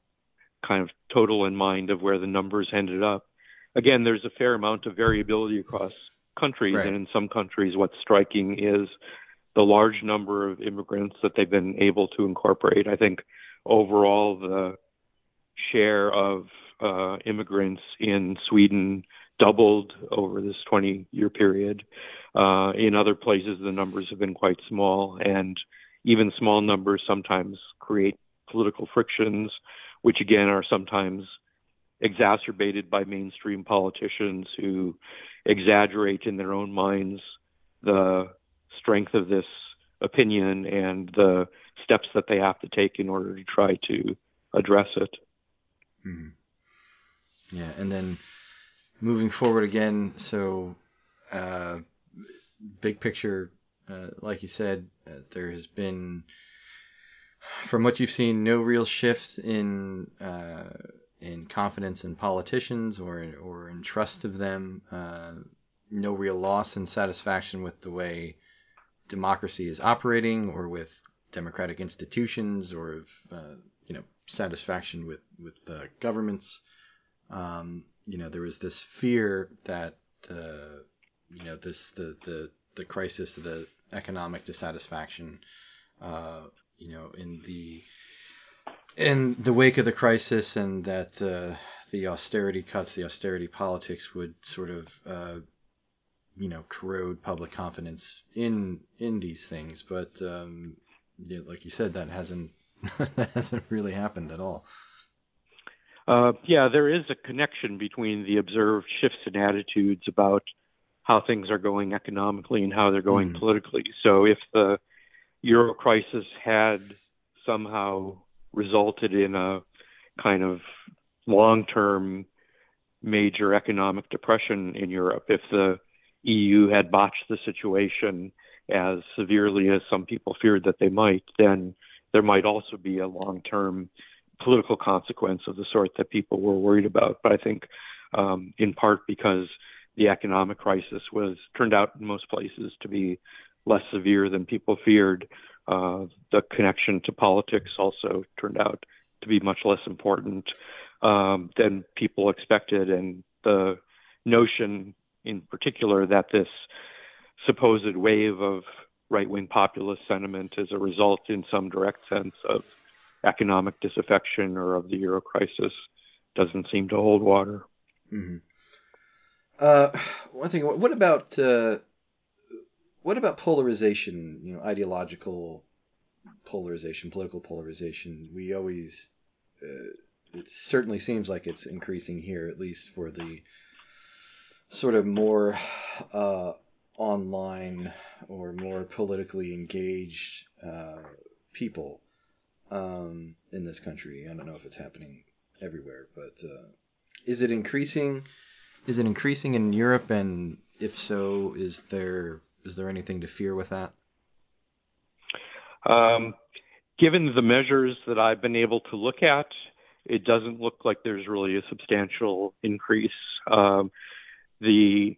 kind of total in mind of where the numbers ended up. Again, there's a fair amount of variability across countries, Right. and in some countries, what's striking is the large number of immigrants that they've been able to incorporate. I think overall the share of uh, immigrants in Sweden doubled over this 20 year period. Uh, in other places, the numbers have been quite small, and even small numbers sometimes create political frictions, which again are sometimes exacerbated by mainstream politicians who exaggerate in their own minds the strength of this opinion and the steps that they have to take in order to try to address it. Mhm. Yeah, and then moving forward again, so uh, big picture, uh, like you said, uh, there has been, from what you've seen, no real shift in uh, in confidence in politicians or or in trust of them. Uh, no real loss in satisfaction with the way democracy is operating or with democratic institutions or of uh, you know satisfaction with with governments. Um, you know there was this fear that uh, you know this the the the crisis, the economic dissatisfaction, uh, you know in the in the wake of the crisis, and that uh, the austerity cuts, the austerity politics would sort of uh, you know corrode public confidence in in these things. But um, yeah, like you said, that hasn't that hasn't really happened at all. Uh, yeah, there is a connection between the observed shifts in attitudes about how things are going economically and how they're going Mhm. politically. So if the euro crisis had somehow resulted in a kind of long-term major economic depression in Europe, if the EU had botched the situation as severely as some people feared that they might, then there might also be a long-term political consequence of the sort that people were worried about. But I think, um, in part because the economic crisis was turned out in most places to be less severe than people feared, uh, the connection to politics also turned out to be much less important um, than people expected, and the notion, in particular, that this supposed wave of right-wing populist sentiment is a result, in some direct sense, of economic disaffection or of the euro crisis doesn't seem to hold water. Mm-hmm. Uh, one thing. What about uh, what about polarization? You know, ideological polarization, political polarization. We always. Uh, it certainly seems like it's increasing here, at least for the sort of more uh, online or more politically engaged uh, people um, in this country. I don't know if it's happening everywhere, but uh, is it increasing? Is it increasing in Europe? And if so, is there is there anything to fear with that? Um, given the measures that I've been able to look at, it doesn't look like there's really a substantial increase. Um, the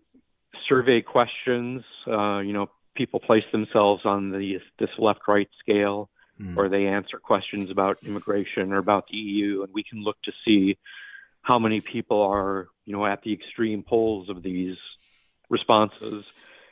survey questions, uh, you know, people place themselves on the this left-right scale, Hmm. or they answer questions about immigration or about the EU, and we can look to see how many people are, you know, at the extreme poles of these responses,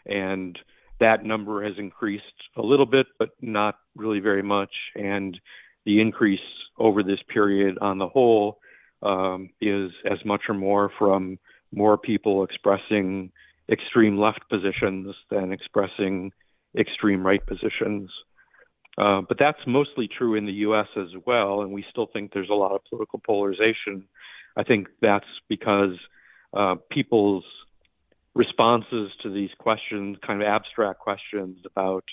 and that number has increased a little bit, but not really very much. And the increase over this period on the whole um, is as much or more from more people expressing extreme left positions than expressing extreme right positions. Uh, but that's mostly true in the U.S. as well, and we still think there's a lot of political polarization. I think that's because uh, people's responses to these questions, kind of abstract questions about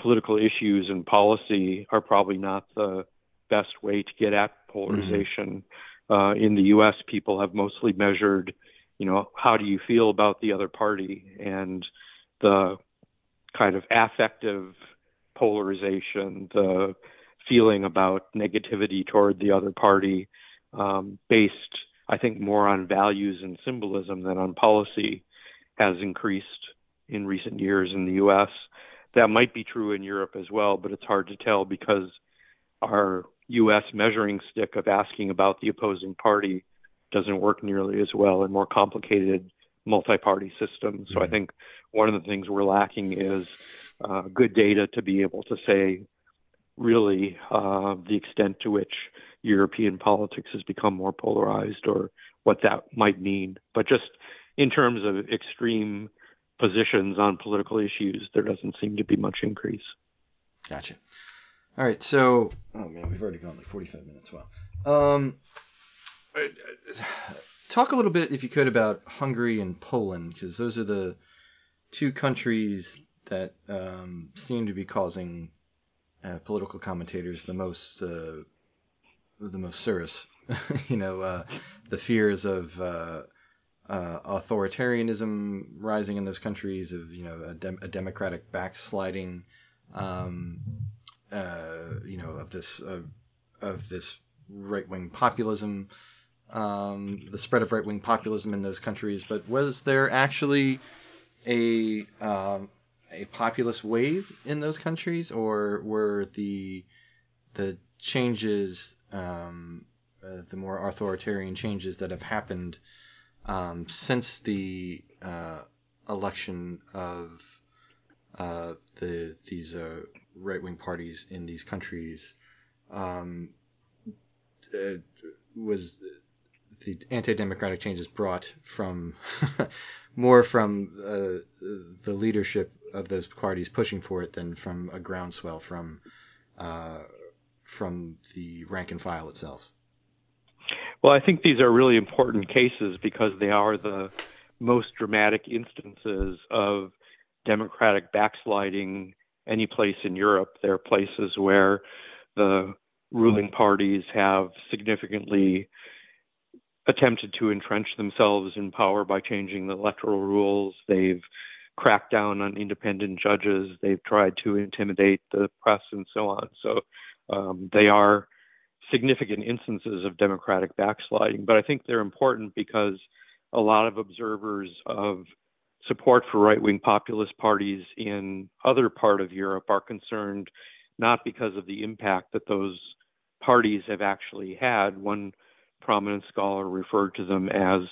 political issues and policy, are probably not the best way to get at polarization. Mm-hmm. Uh, in the U.S., people have mostly measured, you know, how do you feel about the other party, and the kind of affective polarization, the feeling about negativity toward the other party, um, based, I think, more on values and symbolism than on policy, has increased in recent years in the U.S. That might be true in Europe as well, but it's hard to tell because our U.S. measuring stick of asking about the opposing party doesn't work nearly as well in more complicated multi-party systems. So I mm-hmm. think one of the things we're lacking is uh, good data to be able to say really uh, the extent to which European politics has become more polarized or what that might mean. But just in terms of extreme positions on political issues, there doesn't seem to be much increase. Gotcha. All right, so oh man, we've already gone like 45 minutes. Wow. Um, uh, talk a little bit, if you could, about Hungary and Poland, because those are the two countries that um, seem to be causing uh, political commentators the most uh, the most serious. you know, uh, the fears of uh, uh, authoritarianism rising in those countries, of you know a, dem- a democratic backsliding, um, uh, you know of this of this right wing populism, um, the spread of right wing populism in those countries. But was there actually a um, a populist wave in those countries, or were the the changes, um, uh, the more authoritarian changes that have happened um, since the uh, election of uh, the these uh, right wing parties in these countries, um, uh, was the anti-democratic changes brought from more from uh, the leadership of those parties pushing for it than from a groundswell from uh, from the rank and file itself. Well, I think these are really important cases because they are the most dramatic instances of democratic backsliding any place in Europe. There are places where the ruling parties have significantly attempted to entrench themselves in power by changing the electoral rules. They've cracked down on independent judges. They've tried to intimidate the press and so on. So um, they are significant instances of democratic backsliding. But I think they're important because a lot of observers of support for right wing populist parties in other part of Europe are concerned not because of the impact that those parties have actually had. One prominent scholar referred to them as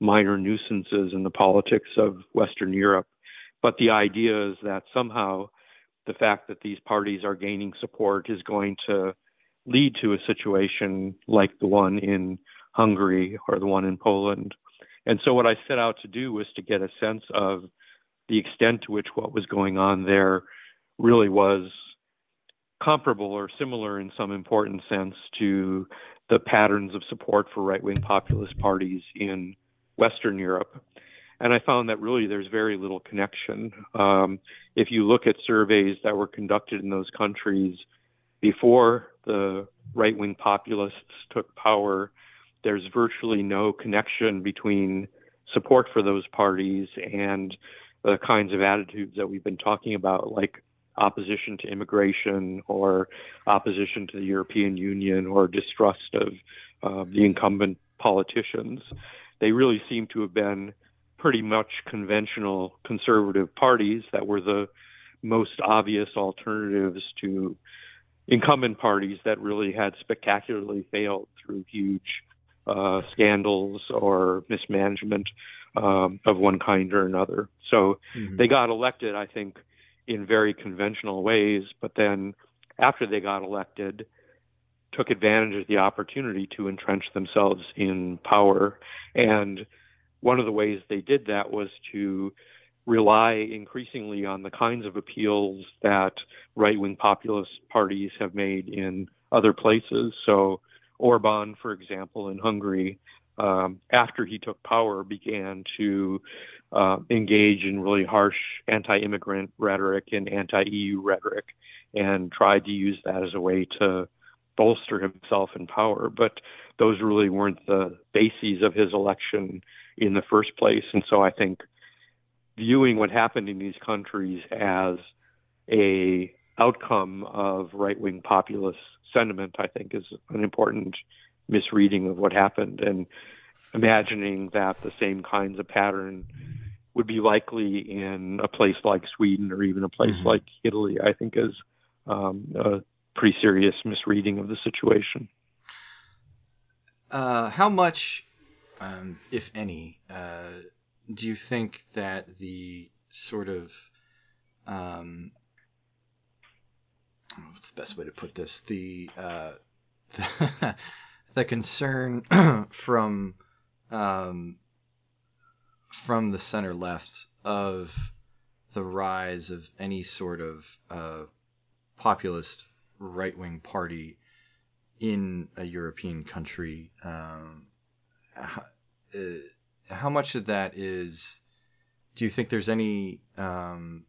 minor nuisances in the politics of Western Europe. But the idea is that somehow the fact that these parties are gaining support is going to lead to a situation like the one in Hungary or the one in Poland. And so what I set out to do was to get a sense of the extent to which what was going on there really was comparable or similar in some important sense to the patterns of support for right wing populist parties in Western Europe. And I found that really there's very little connection. Um, if you look at surveys that were conducted in those countries before the right wing populists took power, there's virtually no connection between support for those parties and the kinds of attitudes that we've been talking about, like opposition to immigration or opposition to the European Union or distrust of uh, the incumbent politicians. They really seem to have been pretty much conventional conservative parties that were the most obvious alternatives to incumbent parties that really had spectacularly failed through huge uh, scandals or mismanagement um, of one kind or another. So mm-hmm. they got elected, I think, in very conventional ways, but then after they got elected, took advantage of the opportunity to entrench themselves in power. And one of the ways they did that was to rely increasingly on the kinds of appeals that right wing populist parties have made in other places. So, Orban, for example, in Hungary, um, after he took power, began to uh, engage in really harsh anti-immigrant rhetoric and anti-EU rhetoric, and tried to use that as a way to bolster himself in power. But those really weren't the bases of his election in the first place. And so I think viewing what happened in these countries as a outcome of right-wing populist sentiment, I think, is an important misreading of what happened. And imagining that the same kinds of pattern would be likely in a place like Sweden or even a place Mhm. like Italy, I think, is um, a pretty serious misreading of the situation. Uh, how much, um, if any, uh, do you think that the sort of um, what's the best way to put this? The uh, the, the concern from um, from the center left of the rise of any sort of uh, populist right wing party in a European country. Um, how, uh, how much of that is? Do you think there's any? Um,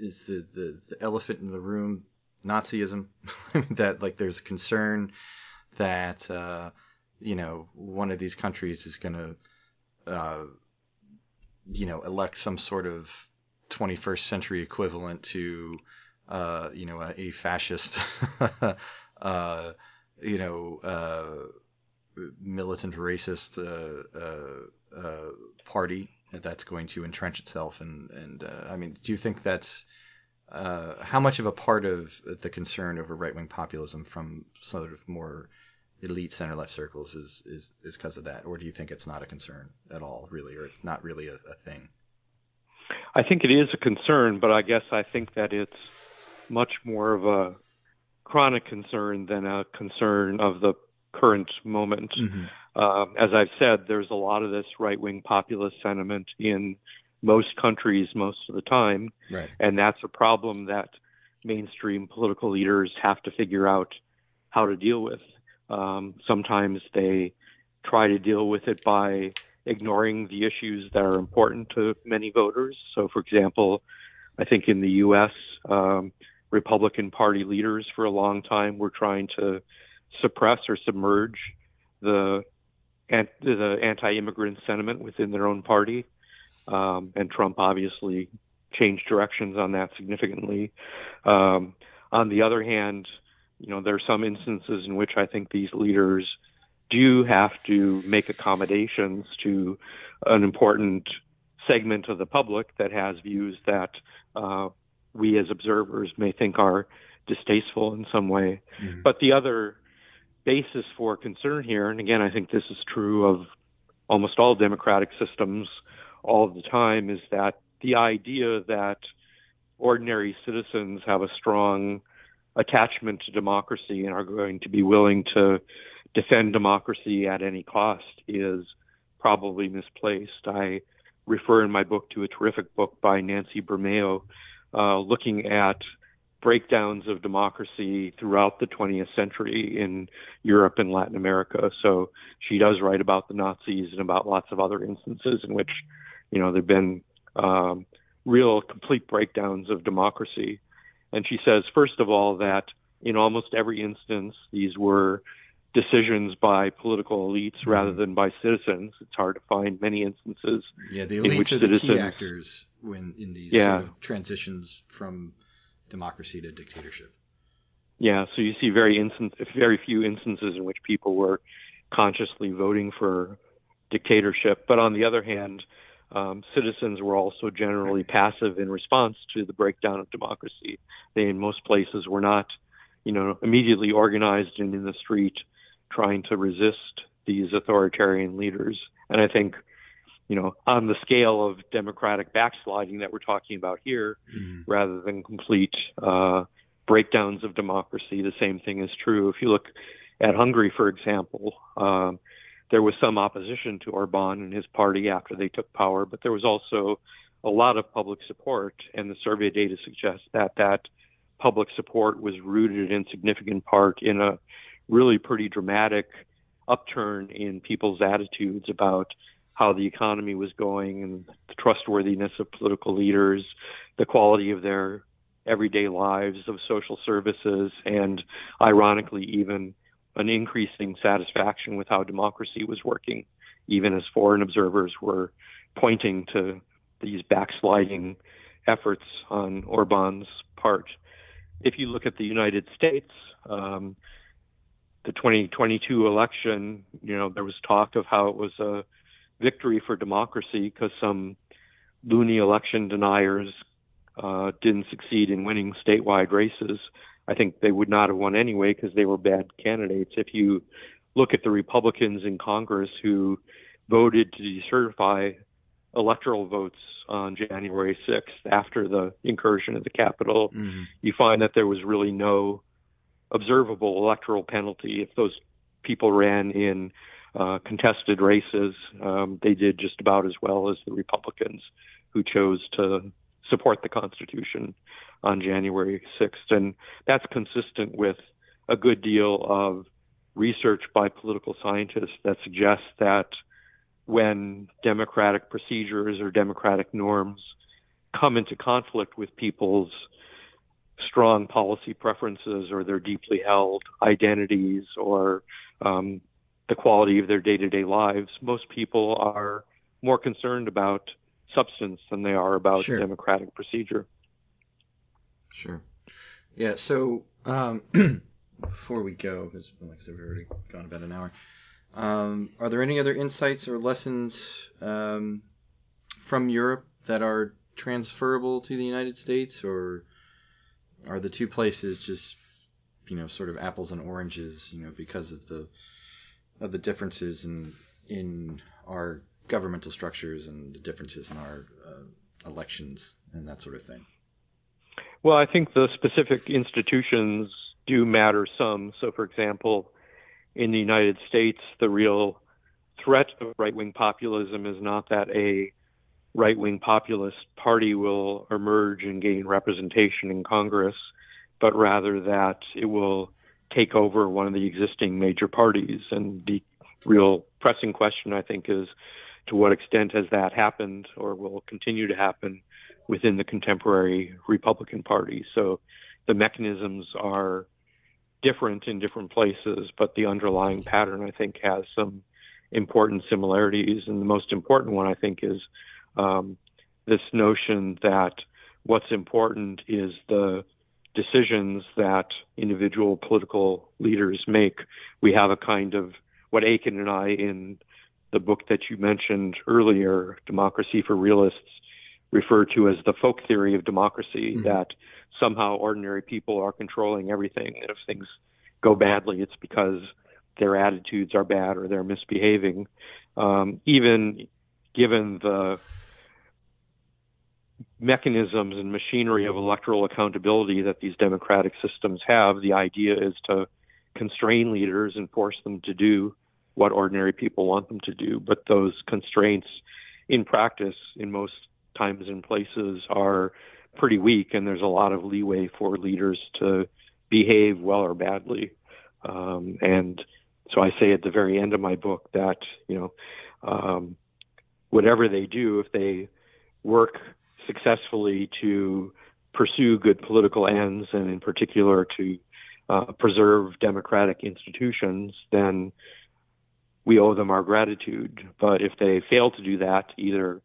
is the, the the elephant in the room Nazism? that like there's concern that uh, you know one of these countries is going to uh, you know elect some sort of 21st century equivalent to uh, you know a, a fascist uh, you know uh, militant racist uh, uh, uh, party that's going to entrench itself. And and I mean do you think that's how much of a part of the concern over right wing populism from sort of more elite center left circles is is is because of that, or do you think it's not a concern at all, really, or not really a, a thing? I think it is a concern, but I guess I think that it's much more of a chronic concern than a concern of the current moment. Mm-hmm. Um, as I've said, there's a lot of this right wing populist sentiment in most countries most of the time. Right. And that's a problem that mainstream political leaders have to figure out how to deal with. Um, sometimes they try to deal with it by ignoring the issues that are important to many voters. So, for example, I think in the U.S., um, Republican Party leaders for a long time were trying to suppress or submerge the, the anti-immigrant sentiment within their own party. Um, and Trump obviously changed directions on that significantly. Um, on the other hand, you know, there are some instances in which I think these leaders do have to make accommodations to an important segment of the public that has views that uh, we as observers may think are distasteful in some way. Mhm. But the other basis for concern here, and again, I think this is true of almost all democratic systems all the time, is that the idea that ordinary citizens have a strong attachment to democracy and are going to be willing to defend democracy at any cost is probably misplaced. I refer in my book to a terrific book by Nancy Bermeo uh, looking at breakdowns of democracy throughout the 20th century in Europe and Latin America. So she does write about the Nazis and about lots of other instances in which, you know, there've been um, real complete breakdowns of democracy. And she says, first of all, that in almost every instance, these were decisions by political elites mm-hmm. rather than by citizens. It's hard to find many instances. Yeah, the in elites which are the key actors when in these Yeah. sort of transitions from democracy to dictatorship. Yeah, so you see very instant, very few instances in which people were consciously voting for dictatorship. But on the other hand, um, citizens were also generally passive in response to the breakdown of democracy. They, in most places, were not, you know, immediately organized and in the street trying to resist these authoritarian leaders. And I think, you know, on the scale of democratic backsliding that we're talking about here, Mhm. rather than complete uh, breakdowns of democracy. The same thing is true if you look at Hungary, for example. Um, there was some opposition to Orban and his party after they took power, but there was also a lot of public support, and the survey data suggests that that public support was rooted in significant part in a really pretty dramatic upturn in people's attitudes about how the economy was going and the trustworthiness of political leaders, the quality of their everyday lives, of social services, and ironically, even an increasing satisfaction with how democracy was working, even as foreign observers were pointing to these backsliding efforts on Orban's part. If you look at the United States, um, the 2022 election, you know, there was talk of how it was a victory for democracy because some loony election deniers uh, didn't succeed in winning statewide races. I think they would not have won anyway because they were bad candidates. If you look at the Republicans in Congress who voted to decertify electoral votes on January 6th after the incursion of the Capitol, Mhm. you find that there was really no observable electoral penalty if those people ran in uh, contested races. Um, they did just about as well as the Republicans who chose to support the Constitution on January 6th. And that's consistent with a good deal of research by political scientists that suggests that when democratic procedures or democratic norms come into conflict with people's strong policy preferences or their deeply held identities or um, the quality of their day to day lives, most people are more concerned about substance than they are about Sure. democratic procedure. Sure. Yeah. So um, before we go, because like I said, we've already gone about an hour. Um, are there any other insights or lessons um, from Europe that are transferable to the United States, or are the two places just you know sort of apples and oranges, you know, because of the of the differences in in our governmental structures and the differences in our uh, elections and that sort of thing? Well, I think the specific institutions do matter some. So, for example, in the United States, the real threat of right wing populism is not that a right wing populist party will emerge and gain representation in Congress, but rather that it will take over one of the existing major parties. And the real pressing question, I think, is to what extent has that happened or will continue to happen within the contemporary Republican Party? So the mechanisms are different in different places, but the underlying pattern, I think, has some important similarities. And the most important one, I think, is um, this notion that what's important is the decisions that individual political leaders make. We have a kind of what Achen and I, in the book that you mentioned earlier, Democracy for Realists, referred to as the folk theory of democracy, Mhm. that somehow ordinary people are controlling everything. And if things go badly, it's because their attitudes are bad or they're misbehaving. Um, even given the mechanisms and machinery of electoral accountability that these democratic systems have, the idea is to constrain leaders and force them to do what ordinary people want them to do. But those constraints in practice, in most times and places, are pretty weak, and there's a lot of leeway for leaders to behave well or badly. Um, and so I say at the very end of my book that, you know, um, whatever they do, if they work successfully to pursue good political ends and in particular to uh, preserve democratic institutions, then we owe them our gratitude. But if they fail to do that, either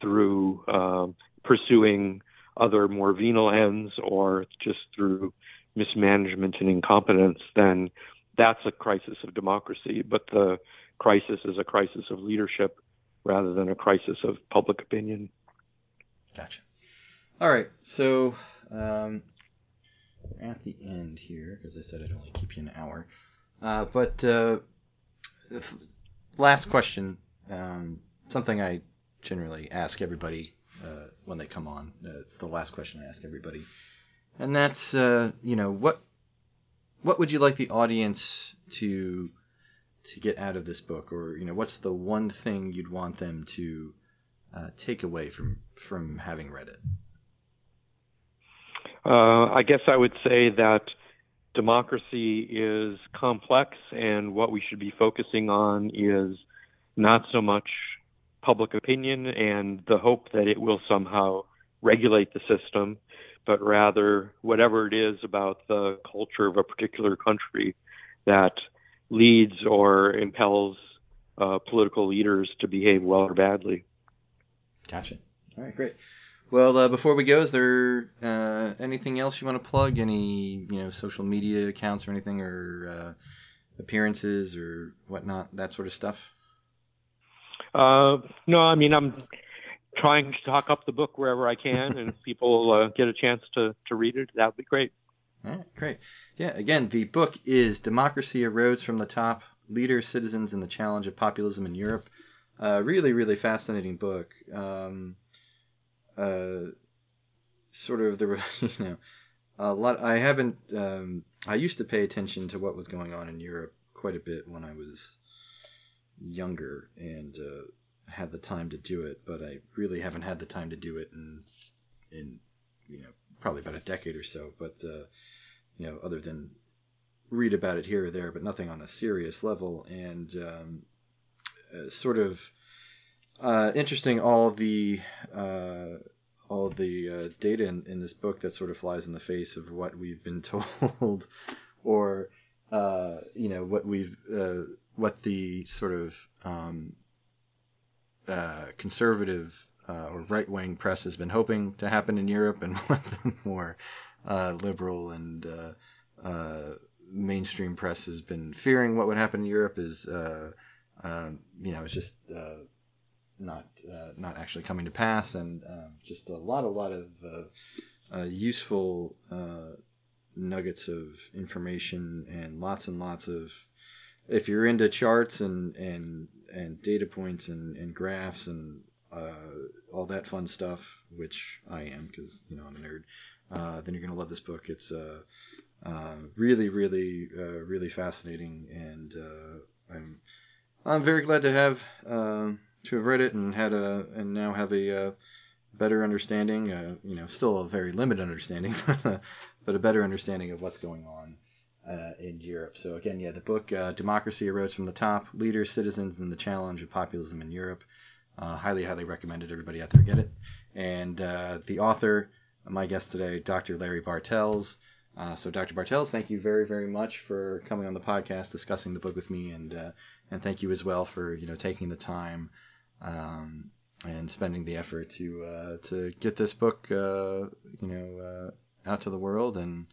through um, pursuing other more venal ends or just through mismanagement and incompetence, then that's a crisis of democracy. But the crisis is a crisis of leadership rather than a crisis of public opinion. Gotcha. All right, so um, at the end here, because I said I'd only keep you an hour, uh, but uh, last question, um, something I generally ask everybody uh, when they come on. Uh, it's the last question I ask everybody, and that's uh, you know what what would you like the audience to to get out of this book, or you know what's the one thing you'd want them to uh, take away from from having read it? Uh, I guess I would say that democracy is complex, and what we should be focusing on is not so much public opinion and the hope that it will somehow regulate the system, but rather whatever it is about the culture of a particular country that leads or impels uh, political leaders to behave well or badly. Gotcha. All right, great. Well, uh, before we go, is there uh, anything else you want to plug? Any you know social media accounts or anything, or uh, appearances or whatnot, that sort of stuff? Uh, no, I mean I'm trying to talk up the book wherever I can, and if people uh, get a chance to to read it, that would be great. All right, great. Yeah, again, the book is Democracy Erodes from the Top Leaders, Citizens, and the Challenge of Populism in Europe. Uh, really, really fascinating book. Um, uh, sort of the, you know, a lot. I haven't. Um, I used to pay attention to what was going on in Europe quite a bit when I was younger and uh, had the time to do it, but I really haven't had the time to do it in, in you know, probably about a decade or so. But uh, you know, other than read about it here or there, but nothing on a serious level. And um, uh, sort of uh, interesting, all the uh, all the uh, data in, in this book that sort of flies in the face of what we've been told, or uh, you know what we've uh, what the sort of um, conservative or right wing press has been hoping to happen in Europe, and what the more liberal and mainstream press has been fearing what would happen in Europe is, uh, uh, you know, it's just uh, not not actually coming to pass, and just a lot, a lot of useful nuggets of information and lots and lots of if you're into charts and and and data points and, and graphs and uh, all that fun stuff, which I am because you know I'm a nerd, uh, then you're gonna love this book. It's uh, uh, really, really, uh, really fascinating, and uh, I'm I'm very glad to have uh, to have read it and had a and now have a uh, better understanding. Uh, you know, still a very limited understanding, but but a better understanding of what's going on in Europe. So again, yeah, the book "Democracy Erodes from the Top: Leaders, Citizens, and the Challenge of Populism in Europe." highly, highly recommended. Everybody out there get it. And the author, my guest today, Dr. Larry Bartels. Uh, so, Dr. Bartels, thank you very, very much for coming on the podcast, discussing the book with me, and uh, and thank you as well for you know taking the time um, and spending the effort to uh, to get this book uh, you know uh, out to the world and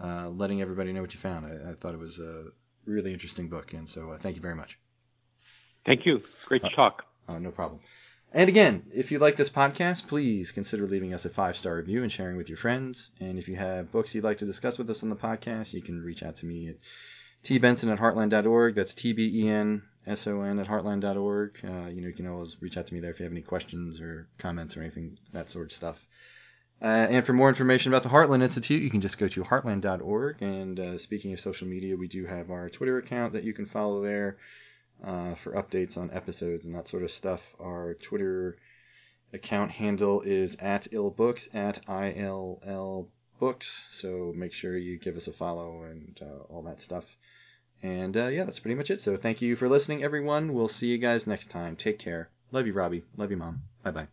uh, letting everybody know what you found. I, I, thought it was a really interesting book, and so thank you very much. Thank you. Great to talk. no problem. And again, if you like this podcast, please consider leaving us a five star review and sharing with your friends. And if you have books you'd like to discuss with us on the podcast, you can reach out to me at tbenson at heartland.org. That's T B E N S O N at heartland.org. Uh, you know, you can always reach out to me there if you have any questions or comments or anything, that sort of stuff. Uh, and for more information about the Heartland Institute, you can just go to heartland.org. And uh, speaking of social media, we do have our Twitter account that you can follow there uh, for updates on episodes and that sort of stuff. Our Twitter account handle is at illbooks at ill books. So make sure you give us a follow and uh, all that stuff. And uh, yeah, that's pretty much it. So thank you for listening, everyone. We'll see you guys next time. Take care. Love you, Robbie. Love you, Mom. Bye bye.